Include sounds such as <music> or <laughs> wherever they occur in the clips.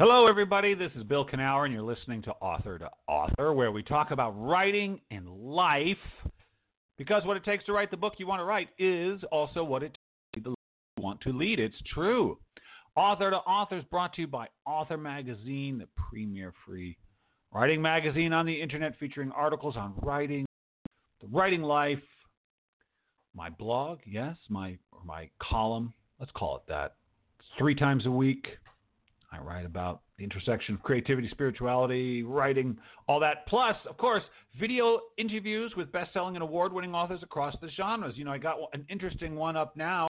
Hello, everybody. This is Bill Kenower, and you're listening to Author to Author, where we talk about writing and life. Because what it takes to write the book you want to write is also what it takes to want to lead. It's true. Author to Author is brought to you by Author Magazine, the premier free writing magazine on the internet featuring articles on writing, the writing life, my blog, yes, my or my column, let's call it that. three times a week I write about the intersection of creativity, spirituality, writing, all that. Plus, of course, video interviews with best-selling and award-winning authors across the genres. You know, I got an interesting one up now.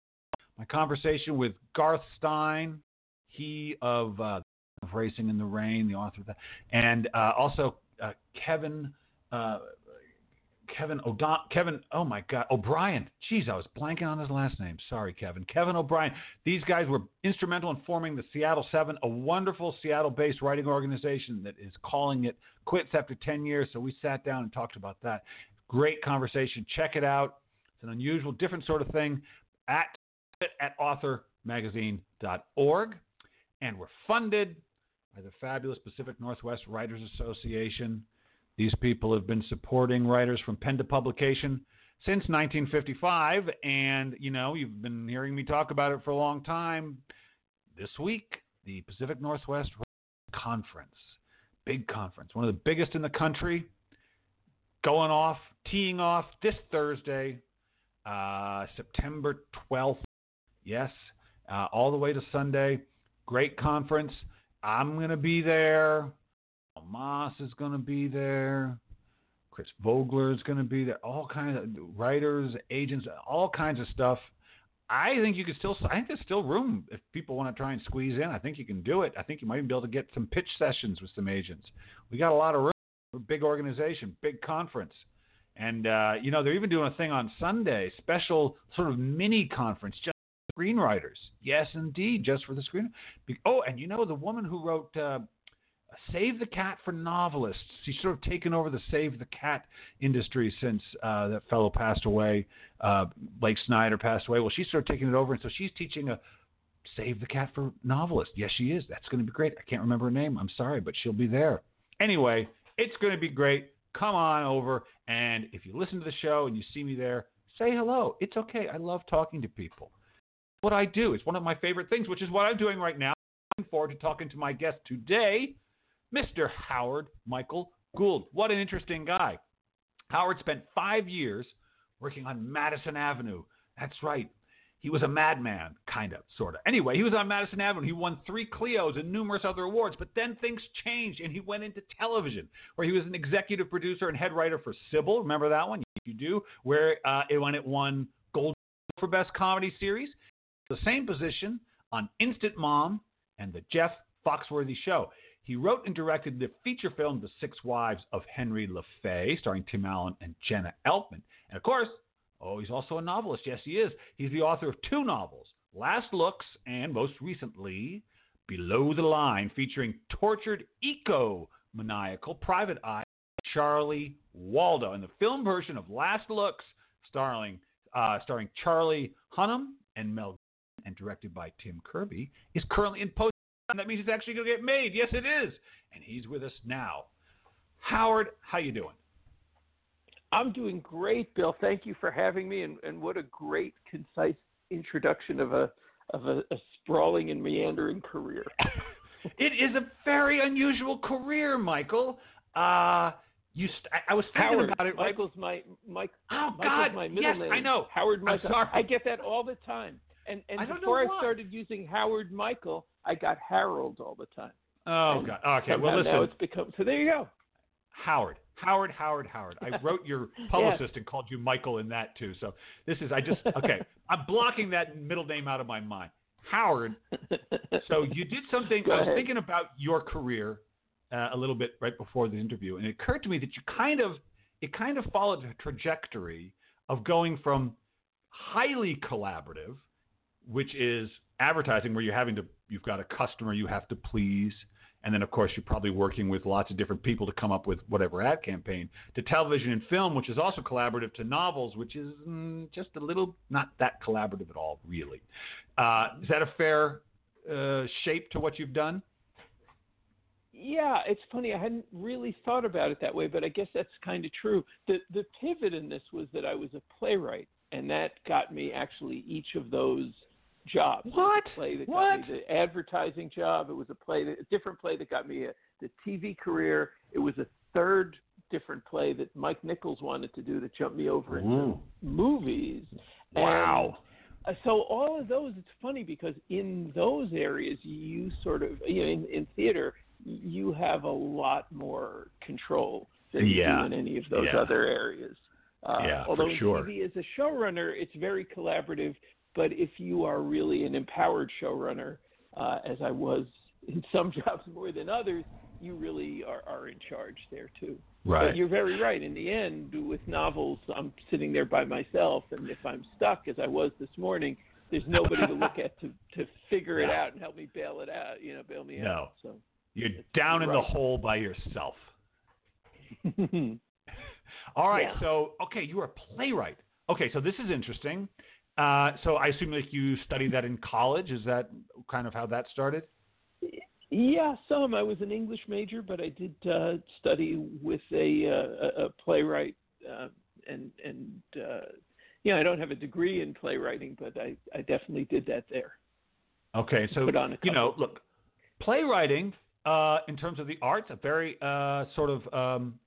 My conversation with Garth Stein, he of, uh, of Racing in the Rain, the author of that, and uh, also uh, Kevin uh, Kevin O'Don Kevin oh my god O'Brien. Jeez, I was blanking on his last name. Sorry, Kevin. Kevin O'Brien. These guys were instrumental in forming the Seattle Seven, a wonderful Seattle-based writing organization that is calling it quits after 10 years. So we sat down and talked about that. Great conversation. Check it out. It's an unusual, different sort of thing at at authormagazine.org, and we're funded by the fabulous Pacific Northwest Writers Association. These people have been supporting writers from pen to publication since 1955, and you know you've been hearing me talk about it for a long time. This week, the Pacific Northwest Conference, big conference, one of the biggest in the country, going off, teeing off this Thursday, uh, September 12th. Yes, uh, all the way to Sunday. Great conference. I'm going to be there. Moss is going to be there. Chris Vogler is going to be there. All kinds of writers, agents, all kinds of stuff. I think you could still. I think there's still room if people want to try and squeeze in. I think you can do it. I think you might even be able to get some pitch sessions with some agents. We got a lot of room. We're a big organization, big conference, and uh, you know they're even doing a thing on Sunday, special sort of mini conference just for screenwriters. Yes, indeed, just for the screen. Oh, and you know the woman who wrote uh, Save the Cat for novelists. She's sort of taken over the Save the Cat industry since uh, that fellow passed away. Uh, Blake Snyder passed away. Well, she's sort of taking it over, and so she's teaching a Save the Cat for novelists. Yes, she is. That's going to be great. I can't remember her name. I'm sorry, but she'll be there. Anyway, it's going to be great. Come on over, and if you listen to the show and you see me there, say hello. It's okay. I love talking to people. What I do. It's one of my favorite things, which is what I'm doing right now. looking forward to talking to my guest today. Mr. Howard Michael Gould. What an interesting guy. Howard spent five years working on Madison Avenue. That's right. He was a madman, kind of, sort of. Anyway, he was on Madison Avenue. He won three Clios and numerous other awards, but then things changed and he went into television, where he was an executive producer and head writer for Cybill. Remember that one? You do, where uh, it, when it won Gold for Best Comedy Series. The same position on Instant Mom and the Jeff Foxworthy Show. He wrote and directed the feature film The Six Wives of Henry LeFay, starring Tim Allen and Jenna Elfman. And of course, oh, he's also a novelist. Yes, he is. He's the author of two novels, Last Looks and most recently, Below the Line, featuring tortured eco maniacal private eye Charlie Waldo. And the film version of Last Looks, starring, uh, starring Charlie Hunnam and Mel and directed by Tim Kirkby, is currently in post that means it's actually going to get made. Yes, it is. And he's with us now. Howard, how you doing? I'm doing great, Bill. Thank you for having me, and, and what a great, concise introduction of a of a, a sprawling and meandering career. <laughs> it is a very unusual career, Michael. Uh, you, st- I, I was thinking Howard. about it. Michael's my Mike. Oh Michael's God! my middle yes, name. I know. Howard Michael. I'm sorry. I get that all the time. And and before I started using Howard Michael, I got Harold all the time. Oh And God. Okay. Well, listen. Now it's become so. There you go. Howard. Howard, Howard, Howard. I wrote your <laughs> publicist and called you Michael in that too. So this is I just okay. <laughs> I'm blocking that middle name out of my mind. Howard. <laughs> So you did something. I was thinking about your career uh, a little bit right before the interview, and it occurred to me that you kind of it kind of followed a trajectory of going from highly collaborative, which is advertising, where you're having to you've got a customer you have to please. And then, of course, you're probably working with lots of different people to come up with whatever ad campaign. To television and film, which is also collaborative, to novels, which is mm, just a little not that collaborative at all, really. Uh, is that a fair uh, shape to what you've done? yeah, it's funny. I hadn't really thought about it that way, but I guess that's kind of true. The the pivot in this was that I was a playwright, and that got me actually each of those jobs. What? play that what? got me the advertising job. It was a play, that, a different play that got me a, the TV career. It was a third different play that Mike Nichols wanted to do that jumped me over into Ooh. movies. Wow. And, uh, so all of those, it's funny because in those areas, you sort of, you know, in, in theater, you have a lot more control than you do in any of those Yeah. other areas. Uh, Yeah, although in sure. TV as a showrunner, it's very collaborative. But if you are really an empowered showrunner, uh, as I was in <laughs> some jobs more than others, you really are, are in charge there too. Right. But you're very right. In the end, with novels, I'm sitting there by myself, and if I'm stuck, as I was this morning, there's nobody to look at to to figure it <laughs> out and help me bail it out. You know, bail me No. out. So. You're down in the hole by yourself. <laughs> All right. Yeah. So, okay, you are a playwright. Okay, so this is interesting. Uh, so I assume like you studied that in college. Is that kind of how that started? Yeah, some. I was an English major, but I did uh, study with a, uh, a a playwright, uh, and and uh, yeah, I don't have a degree in playwriting, but I I definitely did that there. Okay, so Put on a you know, look, playwriting uh, in terms of the arts, a very uh, sort of, um,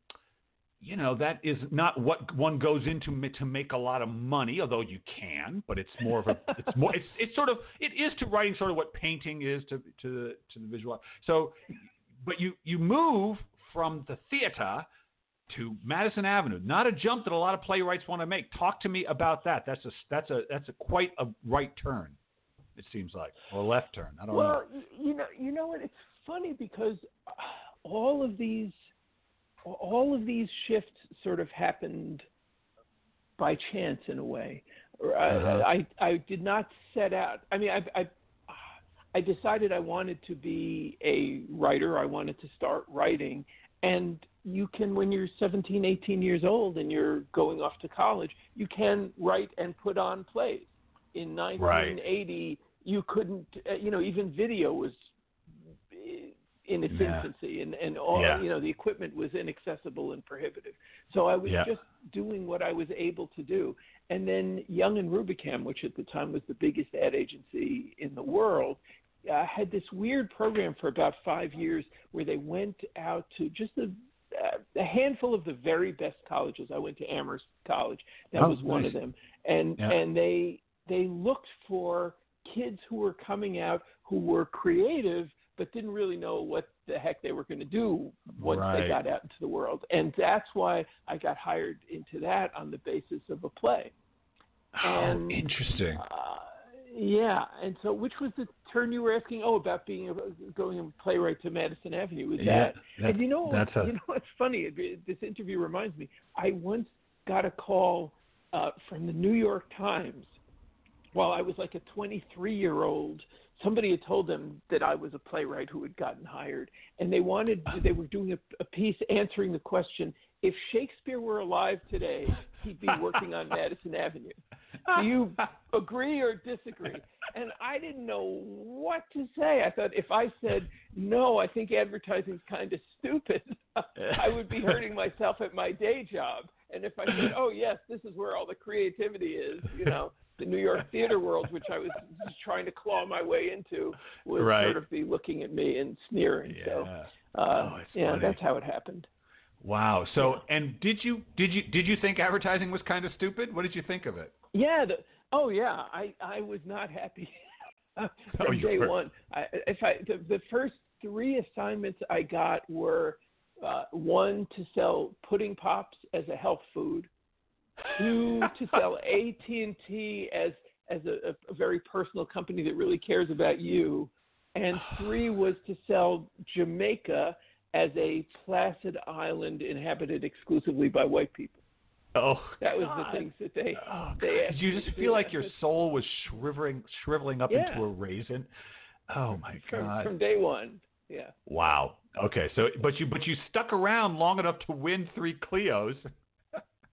you know, that is not what one goes into to make a lot of money, although you can, but it's more of a, <laughs> it's more, it's it's sort of, it is to writing sort of what painting is to to the to the visual. So, but you you move from the theater to Madison Avenue. Not a jump that a lot of playwrights want to make. Talk to me about that. That's a that's a that's a quite a right turn. It seems like, or left turn. I don't know. Well, you know, you know what? It's funny because all of these, all of these shifts sort of happened by chance in a way. Uh-huh. I, I, I did not set out. I mean, I, I, I decided I wanted to be a writer. I wanted to start writing, and you can, when you're 17, 18 years old, and you're going off to college, you can write and put on plays. In 1980, you couldn't, uh, you know, even video was uh, in its Yeah. infancy, and and all, Yeah. you know, the equipment was inaccessible and prohibitive. So I was Yeah. just doing what I was able to do. And then Young and Rubicam, which at the time was the biggest ad agency in the world, uh, had this weird program for about five years where they went out to just a, uh, a handful of the very best colleges. I went to Amherst College. That Oh, was one nice. of them. And Yeah. and they they looked for kids who were coming out who were creative but didn't really know what the heck they were going to do once Right. they got out into the world. And that's why I got hired into that on the basis of a play. <sighs> Oh, and- interesting. Uh, yeah, and so which was the turn you were asking? Oh, about being a, going a playwright to Madison Avenue. Was Yeah, that? that- and you know, that's a- you know what's funny? This interview reminds me. I once got a call uh, from the New York Times while I was like a 23 year old. Somebody had told them that I was a playwright who had gotten hired, and they wanted they were doing a, a piece answering the question: if Shakespeare were alive today, he'd be working on Madison Avenue. Do you agree or disagree? And I didn't know what to say. I thought if I said no, I think advertising's kind of stupid. <laughs> I would be hurting myself at my day job. And if I said, "Oh yes, this is where all the creativity is," you know, the New York <laughs> theater world, which I was just trying to claw my way into, would Right. sort of be looking at me and sneering. So, Yeah. uh, Oh, yeah, funny. that's how it happened. Wow. So, and did you did you did you think advertising was kind of stupid? What did you think of it? Yeah. The, oh, yeah. I I was not happy <laughs> from Oh, day were- one. I, if I the, the first three assignments I got were uh, one to sell pudding pops as a health food, two to sell AT and T as as a, a very personal company that really cares about you, and three was to sell Jamaica as a placid island inhabited exclusively by white people. Oh, That was God. the things that they Oh, they asked Did you just feel like your soul was shriveling shriveling up Yeah. into a raisin? Oh my <laughs> from, God. from day one. Yeah. Wow. Okay. So, but you but you stuck around long enough to win three Clios.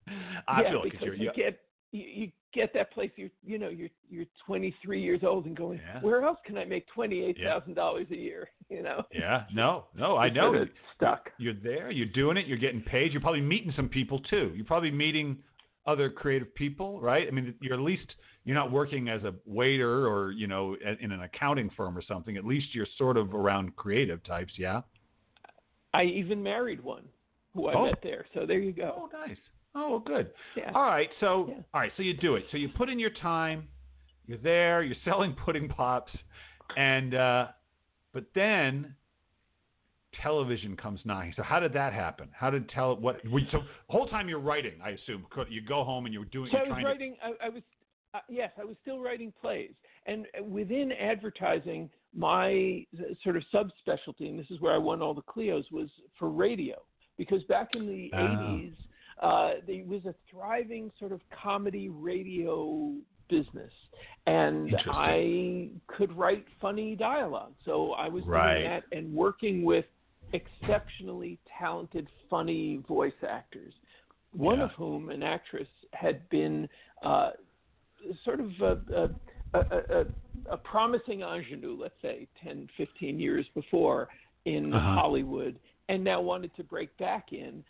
<laughs> I yeah, feel like because you're you get you, you get that place. You're you know you're you're 23 years old and going, Yeah. where else can I make twenty eight thousand dollars a year? <laughs> You know. Yeah. No. No. I know. sorta stuck. You're there. You're doing it. You're getting paid. You're probably meeting some people too. You're probably meeting other creative people, right? I mean, you're at least you're not working as a waiter or you know in an accounting firm or something. At least you're sort of around creative types. Yeah. I even married one who I Oh. met there. So there you go. Oh, nice. Oh, well, good. Yeah. All right. So, Yeah. all right. So you do it. So you put in your time. You're there. You're <laughs> selling pudding pops, and uh, but then television comes knocking. So how did that happen? How did tell what? we- So whole time you're writing, I assume. You go home and you're doing. So I you're was trying writing. I, I was uh, yes, I was still writing plays, and within advertising, my sort of subspecialty, and this is where I won all the Clios, was for radio. Because back in the Ah. '80s, uh, there was a thriving sort of comedy radio business, and I could write funny dialogue. So I was Right. doing that and working with exceptionally talented, funny voice actors. One Yeah. of whom, an actress, had been uh, sort of a, a, a, a, a promising ingenue, let's say 10, 15 years before in Uh-huh. Hollywood, and now wanted to break back in.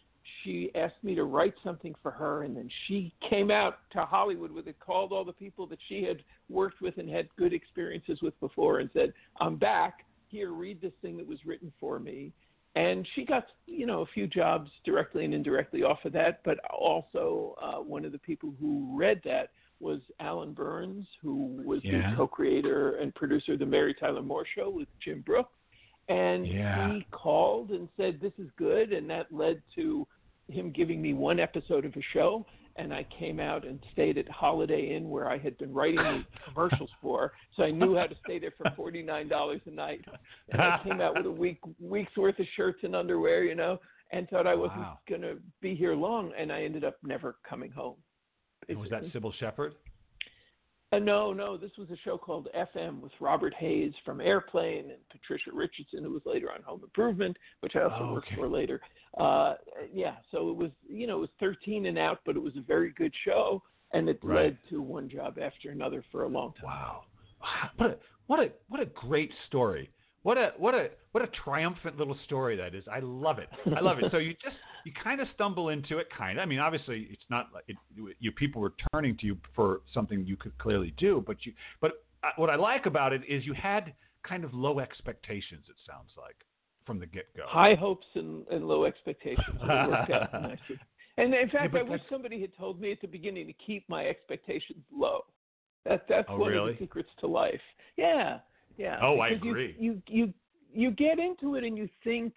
She asked me to write something for her, and then she came out to Hollywood with it, called all the people that she had worked with and had good experiences with before, and said, "I'm back. Here, read this thing that was written for me." And she got, you know, a few jobs directly and indirectly off of that. But also, uh, one of the people who read that was Allan Burns, who was Yeah. the co-creator and producer of the Mary Tyler Moore Show with Jim Brooks. And Yeah. he called and said, "This is good," and that led to him giving me one episode of a show. And I came out and stayed at Holiday Inn where I had been writing the <laughs> commercials for, so I knew how to stay there for forty nine dollars a night. And I came out with a week week's worth of shirts and underwear, you know, and thought I wasn't Wow. going to be here long, and I ended up never coming home. was that. Cybill Shepherd? Uh, no, no, this was a show called FM with Robert Hays from Airplane and Patricia Richardson, who was later on Home Improvement, which I also Oh, worked for later. Uh, yeah, so it was, you know, it was 13 and out, but it was a very good show, and it Right. led to one job after another for a long time. Wow. What a what a what a great story. What a what a what a triumphant little story that is. I love it. I love it. So you <laughs> just you kind of stumble into it, kind of. I mean, obviously it's not like it, you people were turning to you for something you could clearly do, but you but uh, what I like about it is you had kind of low expectations. It sounds like from the get go. High hopes and, and low expectations. and it worked out <laughs> nicely. And in fact, but I wish somebody had told me at the beginning to keep my expectations low. That that's Oh, one really? of the secrets to life. Yeah, yeah. Oh, I because you- agree. You, you you get into it and you think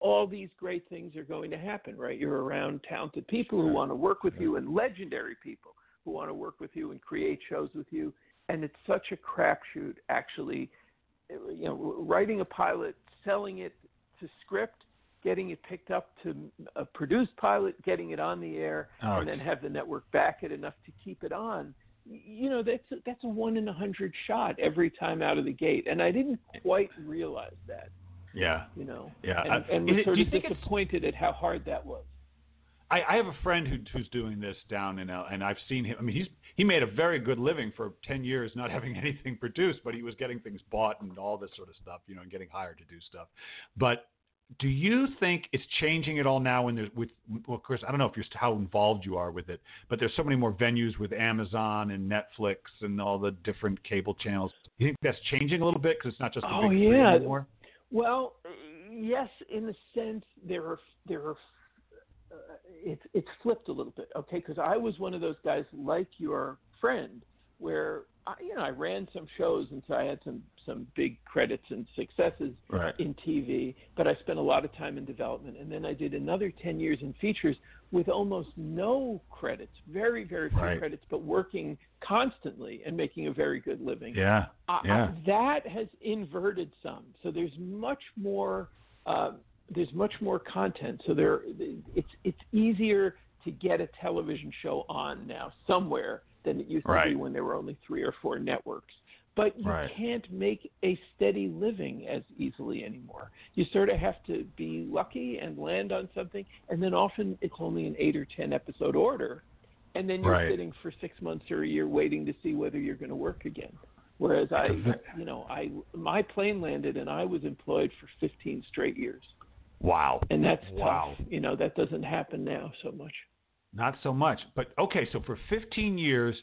all these great things are going to happen, right? You're around talented people who want to work with you and legendary people who want to work with you and create shows with you. And it's such a crapshoot, actually. You know, writing a pilot, selling it to script, getting it picked up to a produced pilot, getting it on the air, Oh, and then have the network back it enough to keep it on. You know, that's a, that's a one in a hundred shot every time out of the gate, and I didn't quite realize that. yeah. You know, Yeah. and, and was it- sort you of think it's- disappointed at how hard that was. I, I have a friend who, who's doing this down in L, and I've seen him. I mean, he's he made a very good living for ten years, not having anything produced, but he was getting things bought and all this sort of stuff, you know, and getting hired to do stuff. But do you think it's changing at all now? When there's with well, of course, I don't know if you're how involved you are with it, but there's so many more venues with Amazon and Netflix and all the different cable channels. You think that's changing a little bit because it's not just the Oh, big three yeah. anymore? Well, yes, in a sense, there are there are. Uh, it's it's flipped a little bit, okay? Because I was one of those guys like your friend, where I, you know I ran some shows, and so I had some some big credits and successes Right. in TV, but I spent a lot of time in development, and then I did another ten years in features with almost no credits, very very few Right. credits, but working constantly and making a very good living. Yeah. I- I- Yeah. that has inverted some. So there's much more. Uh, there's much more content. So there, it's it's easier to get a television show on now somewhere than it used to be when there were only three or four networks. But you Right. can't make a steady living as easily anymore. You sort of have to be lucky and land on something, and then often it's only an eight or ten episode order. and then you're Right. sitting for six months or a year waiting to see whether you're going to work again. Whereas I, you know, I my plane landed and I was employed for 15 straight years, Wow. and that's Wow. tough. You know, that doesn't happen now so much. Not so much. But okay, so for 15 years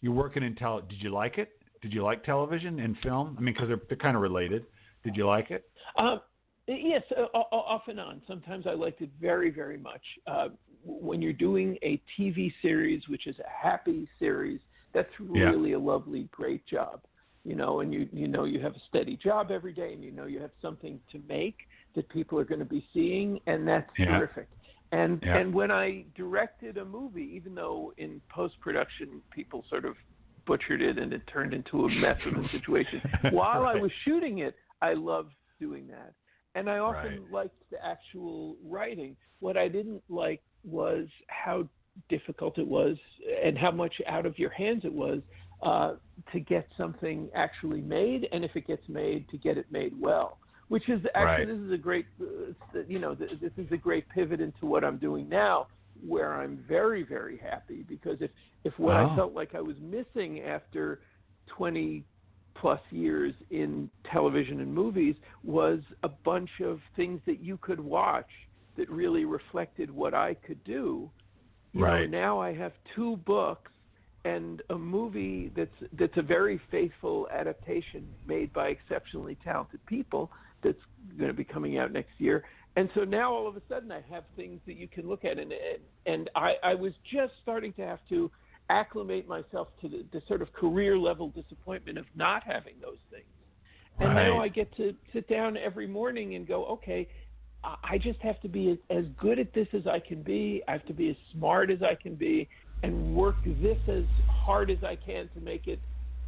you're working in tele. Did you like it? Did you like television and film? I mean, because they're they're kind of related. Did you like it? Um, yes, uh, off and on. Sometimes I liked it very, very much. Uh, when you're doing a TV series, which is a happy series, that's Yeah. really a lovely, great job. You know, and you you know you have a steady job every day, and you know you have something to make that people are going to be seeing, and that's Yeah. terrific. And Yeah. and when I directed a movie, even though in post production people sort of butchered it and it turned into a mess of a <laughs> situation, while I was shooting it, I loved doing that. And I often Right. liked the actual writing. What I didn't like was how difficult it was and how much out of your hands it was uh, to get something actually made, and if it gets made, to get it made well. Which is actually Right. this is a great, uh, you know, th- this is a great pivot into what I'm doing now, where I'm very very happy because if if what Oh. I felt like I was missing after 20 plus years in television and movies was a bunch of things that you could watch that really reflected what I could do. You Right. know, now I have two books and a movie that's that's a very faithful adaptation made by exceptionally talented people that's going to be coming out next year. And so now all of a sudden I have things that you can look at and and, and I, I was just starting to have to acclimate myself to the, the sort of career level disappointment of not having those things. And now I get to sit down every morning and go, okay, I just have to be as good at this as I can be. I have to be as smart as I can be and work this as hard as I can to make it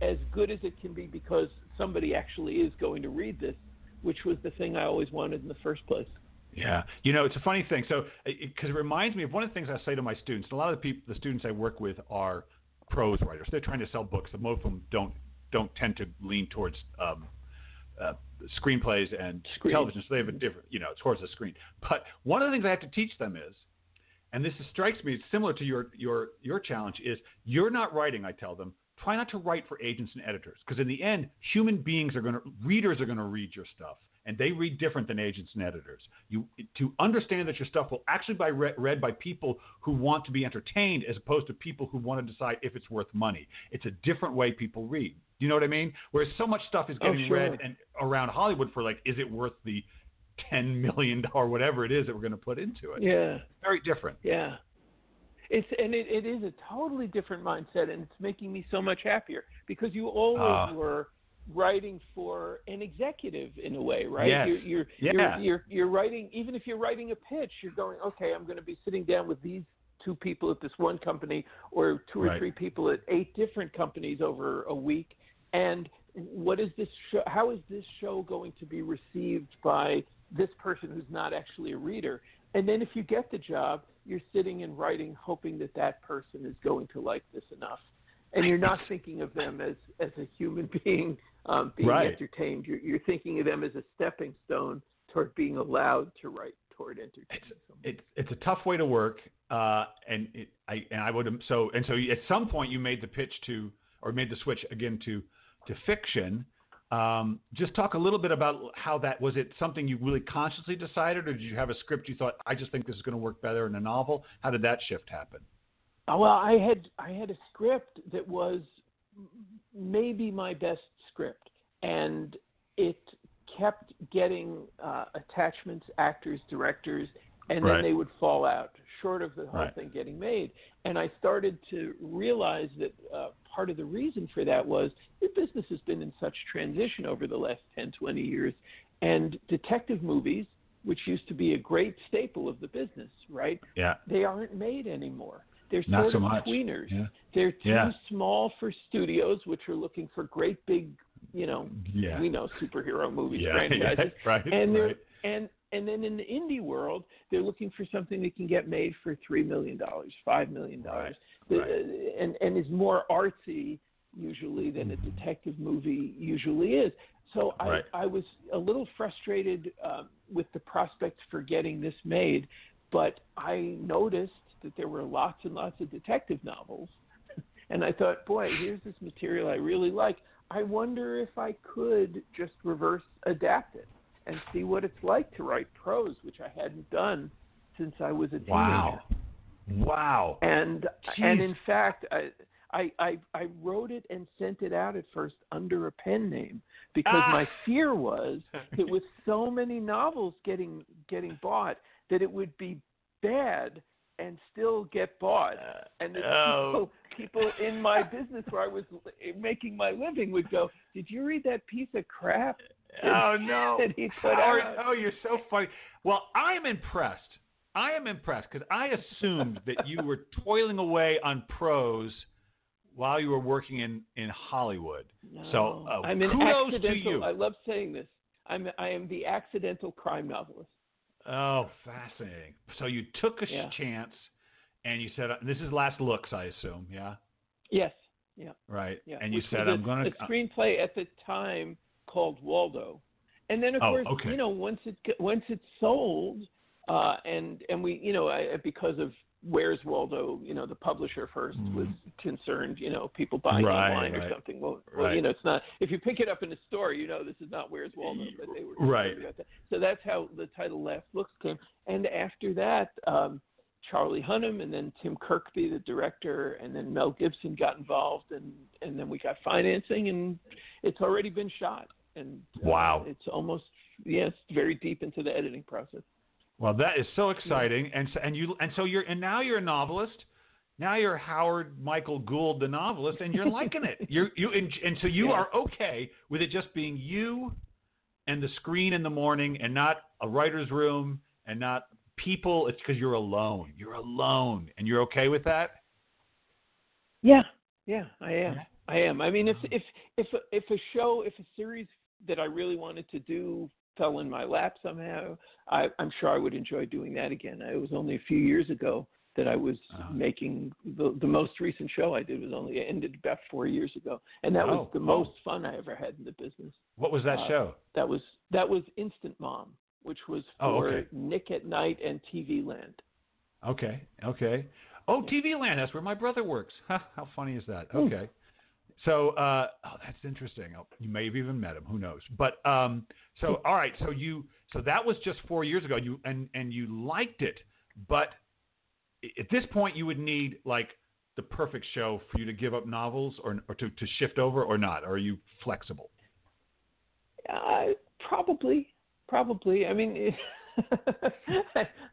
as good as it can be because somebody actually is going to read this, which was the thing I always wanted in the first place. Yeah, you know, it's a funny thing. So, because it, reminds me of one of the things I say to my students. A lot of the people, the students I work with, are prose writers. They're trying to sell books. But most of them don't don't tend to lean towards um, uh, screenplays and Screen. television. So they have a different, you know, towards the screen. But one of the things I have to teach them is, and this is, strikes me, it's similar to your your your challenge. Is you're not writing. I tell them. Try not to write for agents and editors because in the end, human beings are going to readers are going to read your stuff and they read different than agents and editors. You to understand that your stuff will actually be read, read by people who want to be entertained as opposed to people who want to decide if it's worth money. It's a different way people read. You know what I mean? Whereas so much stuff is Oh, getting sure. read and around Hollywood for like, is it worth the ten million dollar whatever it is that we're going to put into it? Yeah. Very different. Yeah. It's and it, it is a totally different mindset and it's making me so much happier because you always Ah. were writing for an executive in a way, right? Yes. You're you're, Yeah. you're you're you're writing even if you're writing a pitch, you're going, Okay, I'm gonna be sitting down with these two people at this one company or two or Right. three people at eight different companies over a week and what is this show how is this show going to be received by this person who's not actually a reader and then if you get the job you're sitting and writing hoping that that person is going to like this enough and you're not <laughs> thinking of them as as a human <laughs> being um, being Right. entertained you're, you're thinking of them as a stepping stone toward being allowed to write toward entertaining someone. It's it's a tough way to work, uh, and it, I and I would so and so at some point you made the pitch to or made the switch again to to fiction. Um, just talk a little bit about how that was. It something you really consciously decided, or did you have a script you thought I just think this is going to work better in a novel? How did that shift happen? Uh, Well, I had I had a script that was maybe my best script, and it kept getting uh, attachments, actors, directors, and Right. then they would fall out, short of the whole Right. thing getting made. And I started to realize that uh, part of the reason for that was the business has been in such transition over the last 10, 20 years, and detective movies, which used to be a great staple of the business, right? Yeah, they aren't made anymore. They're Not sort so of much. tweeners. Yeah. They're too Yeah. small for studios, which are looking for great big, you know, yeah, we know superhero movies yeah, <laughs> franchises. <laughs> right, and they're right. and and then in the indie world, they're looking for something that can get made for three million dollars, five million dollars, Right, right. and and is more artsy usually than a detective movie usually is. So I Right. I was a little frustrated um, with the prospects for getting this made, but I noticed that there were lots and lots of detective novels, <laughs> and I thought, boy, here's this material I really like. I wonder if I could just reverse adapt it and see what it's like to write prose, which I hadn't done since I was a teenager. Wow. Wow. And Jeez. and in fact, I, I I I wrote it and sent it out at first under a pen name because Ah. my fear was <laughs> that with so many novels getting getting bought that it would be bad and still get bought and that Oh. people, people in my business where I was making my living would go, "Did you read that piece of crap?" Oh no! that he put out? oh, you're so funny. Well, I am impressed. I am impressed because I assumed that you were <laughs> toiling away on prose while you were working in in Hollywood. So, uh, I'm an kudos to accidental. you. I love saying this. I'm I am the accidental crime novelist. Oh, fascinating. So you took a Yeah. chance, and you said, uh, "This is last looks," I assume. Yeah. Yes. Yeah. Right. Yeah. And you which said, "I'm a, going a to." screenplay at the time called Waldo, and then of Oh, course okay. you know once it once it sold, uh, and and we you know I, because of Where's Waldo, you know the publisher 1st Mhm. was concerned, you know people buying Right, online or something. Well, well, Right. you know it's not if you pick it up in a store, you know this is not Where's Waldo, but they were Right. that. So that's how the title Last Looks came, and after that. um Charlie Hunnam and then Tim Kirkby, the director, and then Mel Gibson got involved, and and then we got financing, and it's already been shot, and uh, Wow. it's almost yes, very deep into the editing process. Well, that is so exciting, and so, and you and so you're and now you're a novelist. Now you're Howard Michael Gould, the novelist, and you're liking it. <laughs> You're you and, and so you Yeah. are okay with it just being you and the screen in the morning, and not a writer's room, and not people. It's because you're alone. You're alone, and you're okay with that. Yeah, yeah, I am. I am. I mean, if if if if a show, if a series that I really wanted to do fell in my lap somehow, I, I'm sure I would enjoy doing that again. It was only a few years ago that I was Uh-huh. making the the most recent show I did was only it ended about four years ago, and that Oh, was the oh. most fun I ever had in the business. What was that Uh, show? That was that was Instant Mom, which was Oh, for okay. Nick at Nite and TV Land. Okay, okay. Oh, TV Land. That's where my brother works. <laughs> How funny is that? Hmm. Okay. So, uh, oh, that's interesting. Oh, you may have even met him. Who knows? But um, so, all right. So you, so that was just four years ago. You and and you liked it, but at this point, you would need like the perfect show for you to give up novels or or to, to shift over or not. Or are you flexible? Uh, probably, probably. I mean, <laughs>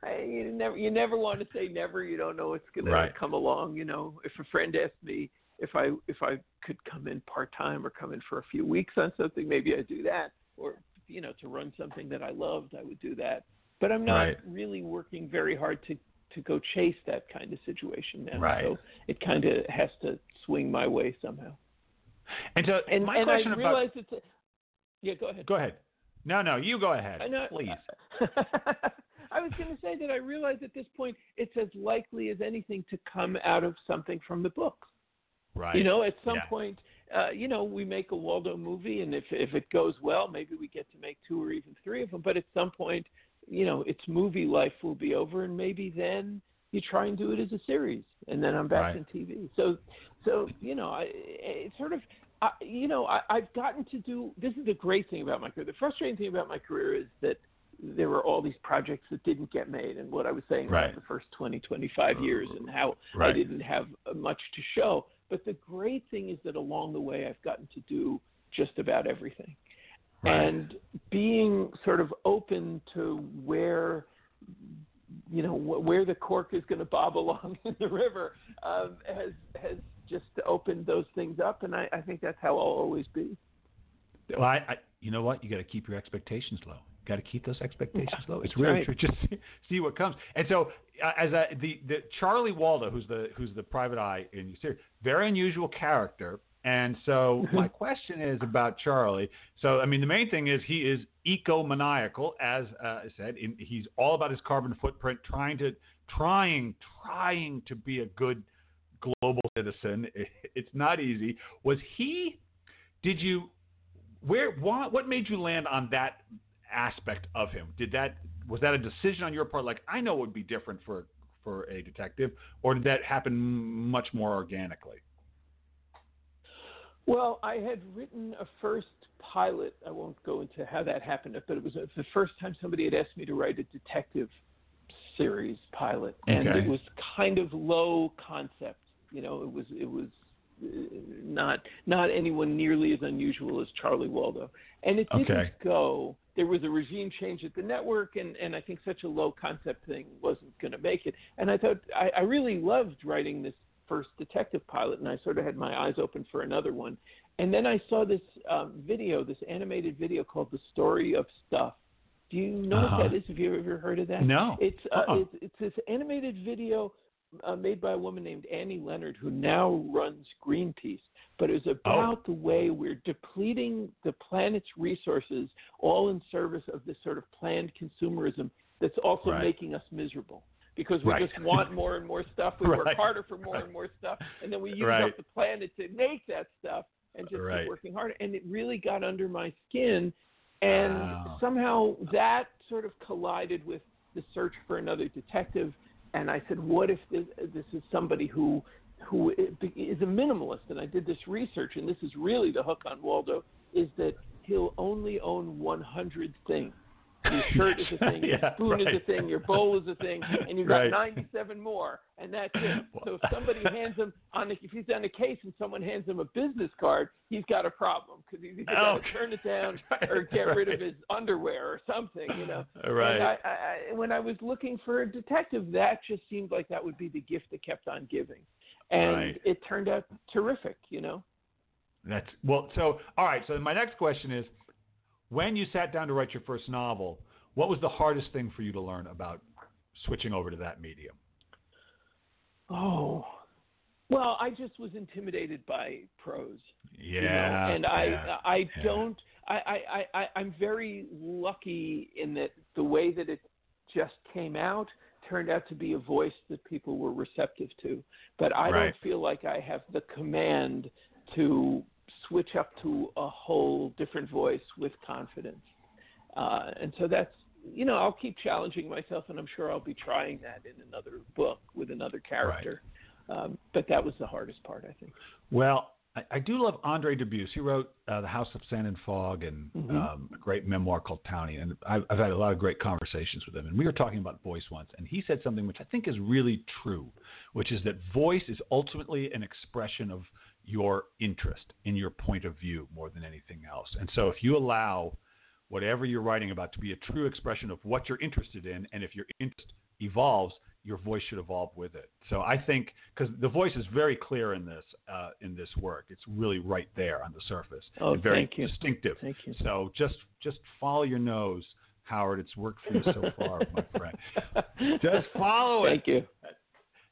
I, you never you never want to say never. You don't know what's going Right. to come along. You know, if a friend asked me if I if I could come in part time or come in for a few weeks on something, maybe I'd do that. Or you know, to run something that I loved, I would do that. But I'm not Right. really working very hard to to go chase that kind of situation now. Right. So it kind of has to swing my way somehow. And so, And my and I question about realize it's a, yeah. Go ahead. go ahead. No, no, you go ahead, I know. please. <laughs> I was going to say that I realize at this point it's as likely as anything to come out of something from the books. Right. You know, at some Yeah. point, uh, you know, we make a Waldo movie, and if if it goes well, maybe we get to make two or even three of them. But at some point, you know, its movie life will be over, and maybe then you try and do it as a series, and then I'm back Right. in TV. So, so you know, I it's sort of. I, you know, I, I've gotten to do. This is the great thing about my career. The frustrating thing about my career is that there were all these projects that didn't get made, and what I was saying Right. about the first 20, 25 years, and how I didn't have uh, much to show. But the great thing is that along the way, I've gotten to do just about everything. Right. And being sort of open to where, you know, where the cork is going to bob <laughs> along in the river um, has has just opened those things up. And I, I think that's how I'll always be. Well, I, I, you know what? You got to keep your expectations low. Got to keep those expectations low. It's really right. true. Just <laughs> see, see what comes. And so, uh, as the the Charlie Waldo, who's the who's the private eye in your series, very unusual character. And so, <laughs> my question is about Charlie. So, I mean, the main thing is he is eco-maniacal, as uh, I said. In, he's all about his carbon footprint, trying to trying trying to be a good global citizen. <laughs> It's not easy. Was he? Did you? Where? What? What made you land on that aspect of him? Did that? Was that a decision on your part? Like, I know it would be different for for a detective, or did that happen much more organically? Well, I had written a first pilot. I won't go into how that happened, but it was the first time somebody had asked me to write a detective series pilot, and Okay. it was kind of low concept. You know, it was it was not not anyone nearly as unusual as Charlie Waldo, and it didn't Okay. go. There was a regime change at the network, and and I think such a low concept thing wasn't going to make it. And I thought I, I really loved writing this first detective pilot, and I sort of had my eyes open for another one. And then I saw this um, video, this animated video called "The Story of Stuff." Do you know Uh-huh. what that is? Have you ever heard of that? No. It's uh, Uh-uh. it's, it's this animated video uh, made by a woman named Annie Leonard, who now runs Greenpeace. But it was about Oh. the way we're depleting the planet's resources, all in service of this sort of planned consumerism that's also Right. making us miserable. Because we Right. just want more and more stuff. We <laughs> work harder for more Right. and more stuff, and then we use Right. up the planet to make that stuff and just Right. keep working harder. And it really got under my skin, and Wow. somehow that sort of collided with the search for another detective. And I said, what if this, this is somebody who who is a minimalist? And I did this research, and this is really the hook on Waldo: is that he'll only own 100 things. Your shirt is a <laughs> thing, your Yeah, spoon is a thing, your bowl is a thing, and you've got Right. 97 more, and that's it. <laughs> So if somebody hands him on, a, if he's on a case and someone hands him a business card, he's got a problem because he's either got Oh. to <laughs> turn it down Right, or get rid of his underwear or something, you know. Right. And I, I, when I was looking for a detective, that just seemed like that would be the gift that kept on giving, and Right. it turned out terrific, you know. That's well. So, all right. So, my next question is: When you sat down to write your first novel, what was the hardest thing for you to learn about switching over to that medium? Oh, well, I just was intimidated by prose. Yeah. you know, and I yeah, I yeah. don't I, I, I I'm very lucky in that the way that it just came out turned out to be a voice that people were receptive to. But I Right. don't feel like I have the command to switch up to a whole different voice with confidence. Uh, and so that's you know I'll keep challenging myself, and I'm sure I'll be trying that in another book with another character. Um, but that was the hardest part, I think. Well, I, I do love Andre Dubus. He wrote uh, The House of Sand and Fog and Mhm. um, a great memoir called Townie. And I've, I've had a lot of great conversations with him. And we were talking about voice once. And he said something which I think is really true, which is that voice is ultimately an expression of your interest in your point of view more than anything else. And so if you allow whatever you're writing about to be a true expression of what you're interested in, and if your interest evolves, your voice should evolve with it. So I think because the voice is very clear in this uh, in this work, it's really right there on the surface, Oh, and very thank you. distinctive. Thank you. So just just follow your nose, Howard. It's worked for you so far, my friend. <laughs> Just follow it. Thank you.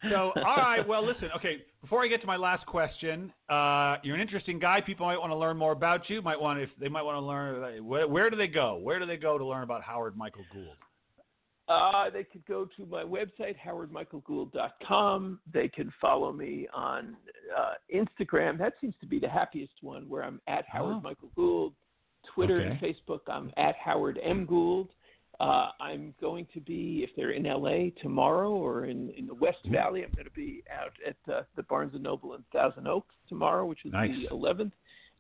So, all right. Well, listen. Okay, before I get to my last question, uh, you're an interesting guy. People might want to learn more about you. Might want if they might want to learn where, where do they go? Where do they go to learn about Howard Michael Gould? Uh, they could go to my website, howardmichaelgould.com. They can follow me on uh, Instagram. That seems to be the happiest one, where I'm at Howard Oh. Michael Gould. Twitter and Facebook, I'm at Howard M. Gould. Uh, I'm going to be, if they're in LA tomorrow or in, in the West. Valley, I'm going to be out at uh, the Barnes and Noble in Thousand Oaks tomorrow, which is Nice. the 11th.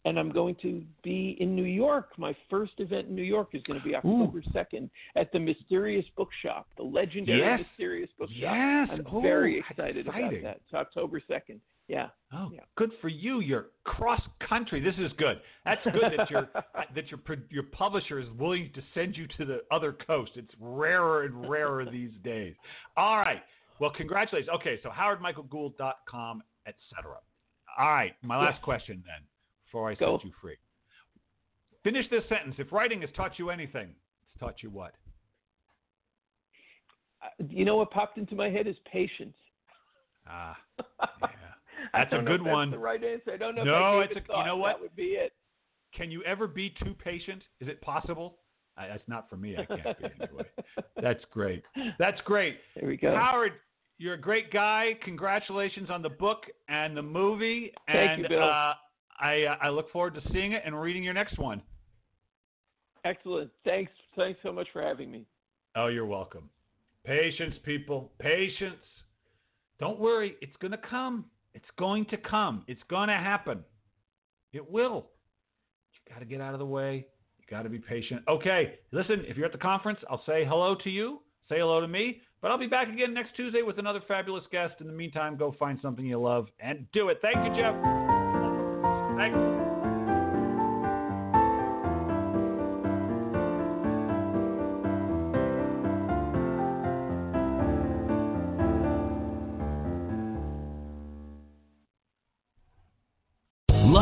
And I'm going to be in New York. My first event in New York is going to be October 2nd at the Mysterious Bookshop, the legendary Yes. Mysterious Bookshop. Yes. I'm Oh, very excited exciting. about that. It's October 2nd. Yeah. Oh, Yeah. good for you. You're cross country. This is good. That's good that your <laughs> that your your publisher is willing to send you to the other coast. It's rarer and rarer these days. All right. Well, congratulations. Okay, so howardmichaelgould.com, etc. All right, my last Yes. question then, before I Go. set you free. Finish this sentence. If writing has taught you anything, it's taught you what? Uh, You know what popped into my head is patience. Ah, <laughs> yeah. That's a don't know good if that's one. The right answer. I don't know. No, it's a- you know what? That would be it. Can you ever be too patient? Is it possible? I, that's not for me. I can't be anyway. <laughs> That's great. That's great. There we go. Howard, you're a great guy. Congratulations on the book and the movie. Thank and you, Bill. Uh, I uh, I look forward to seeing it and reading your next one. Excellent. Thanks. Thanks so much for having me. Oh, you're welcome. Patience, people. Patience. Don't worry, it's going to come. It's going to come. It's going to happen. It will. You got to get out of the way. You got to be patient. Okay, listen, if you're at the conference, I'll say hello to you. Say hello to me. But I'll be back again next Tuesday with another fabulous guest. In the meantime, go find something you love and do it. Thank you, Jeff. Thanks.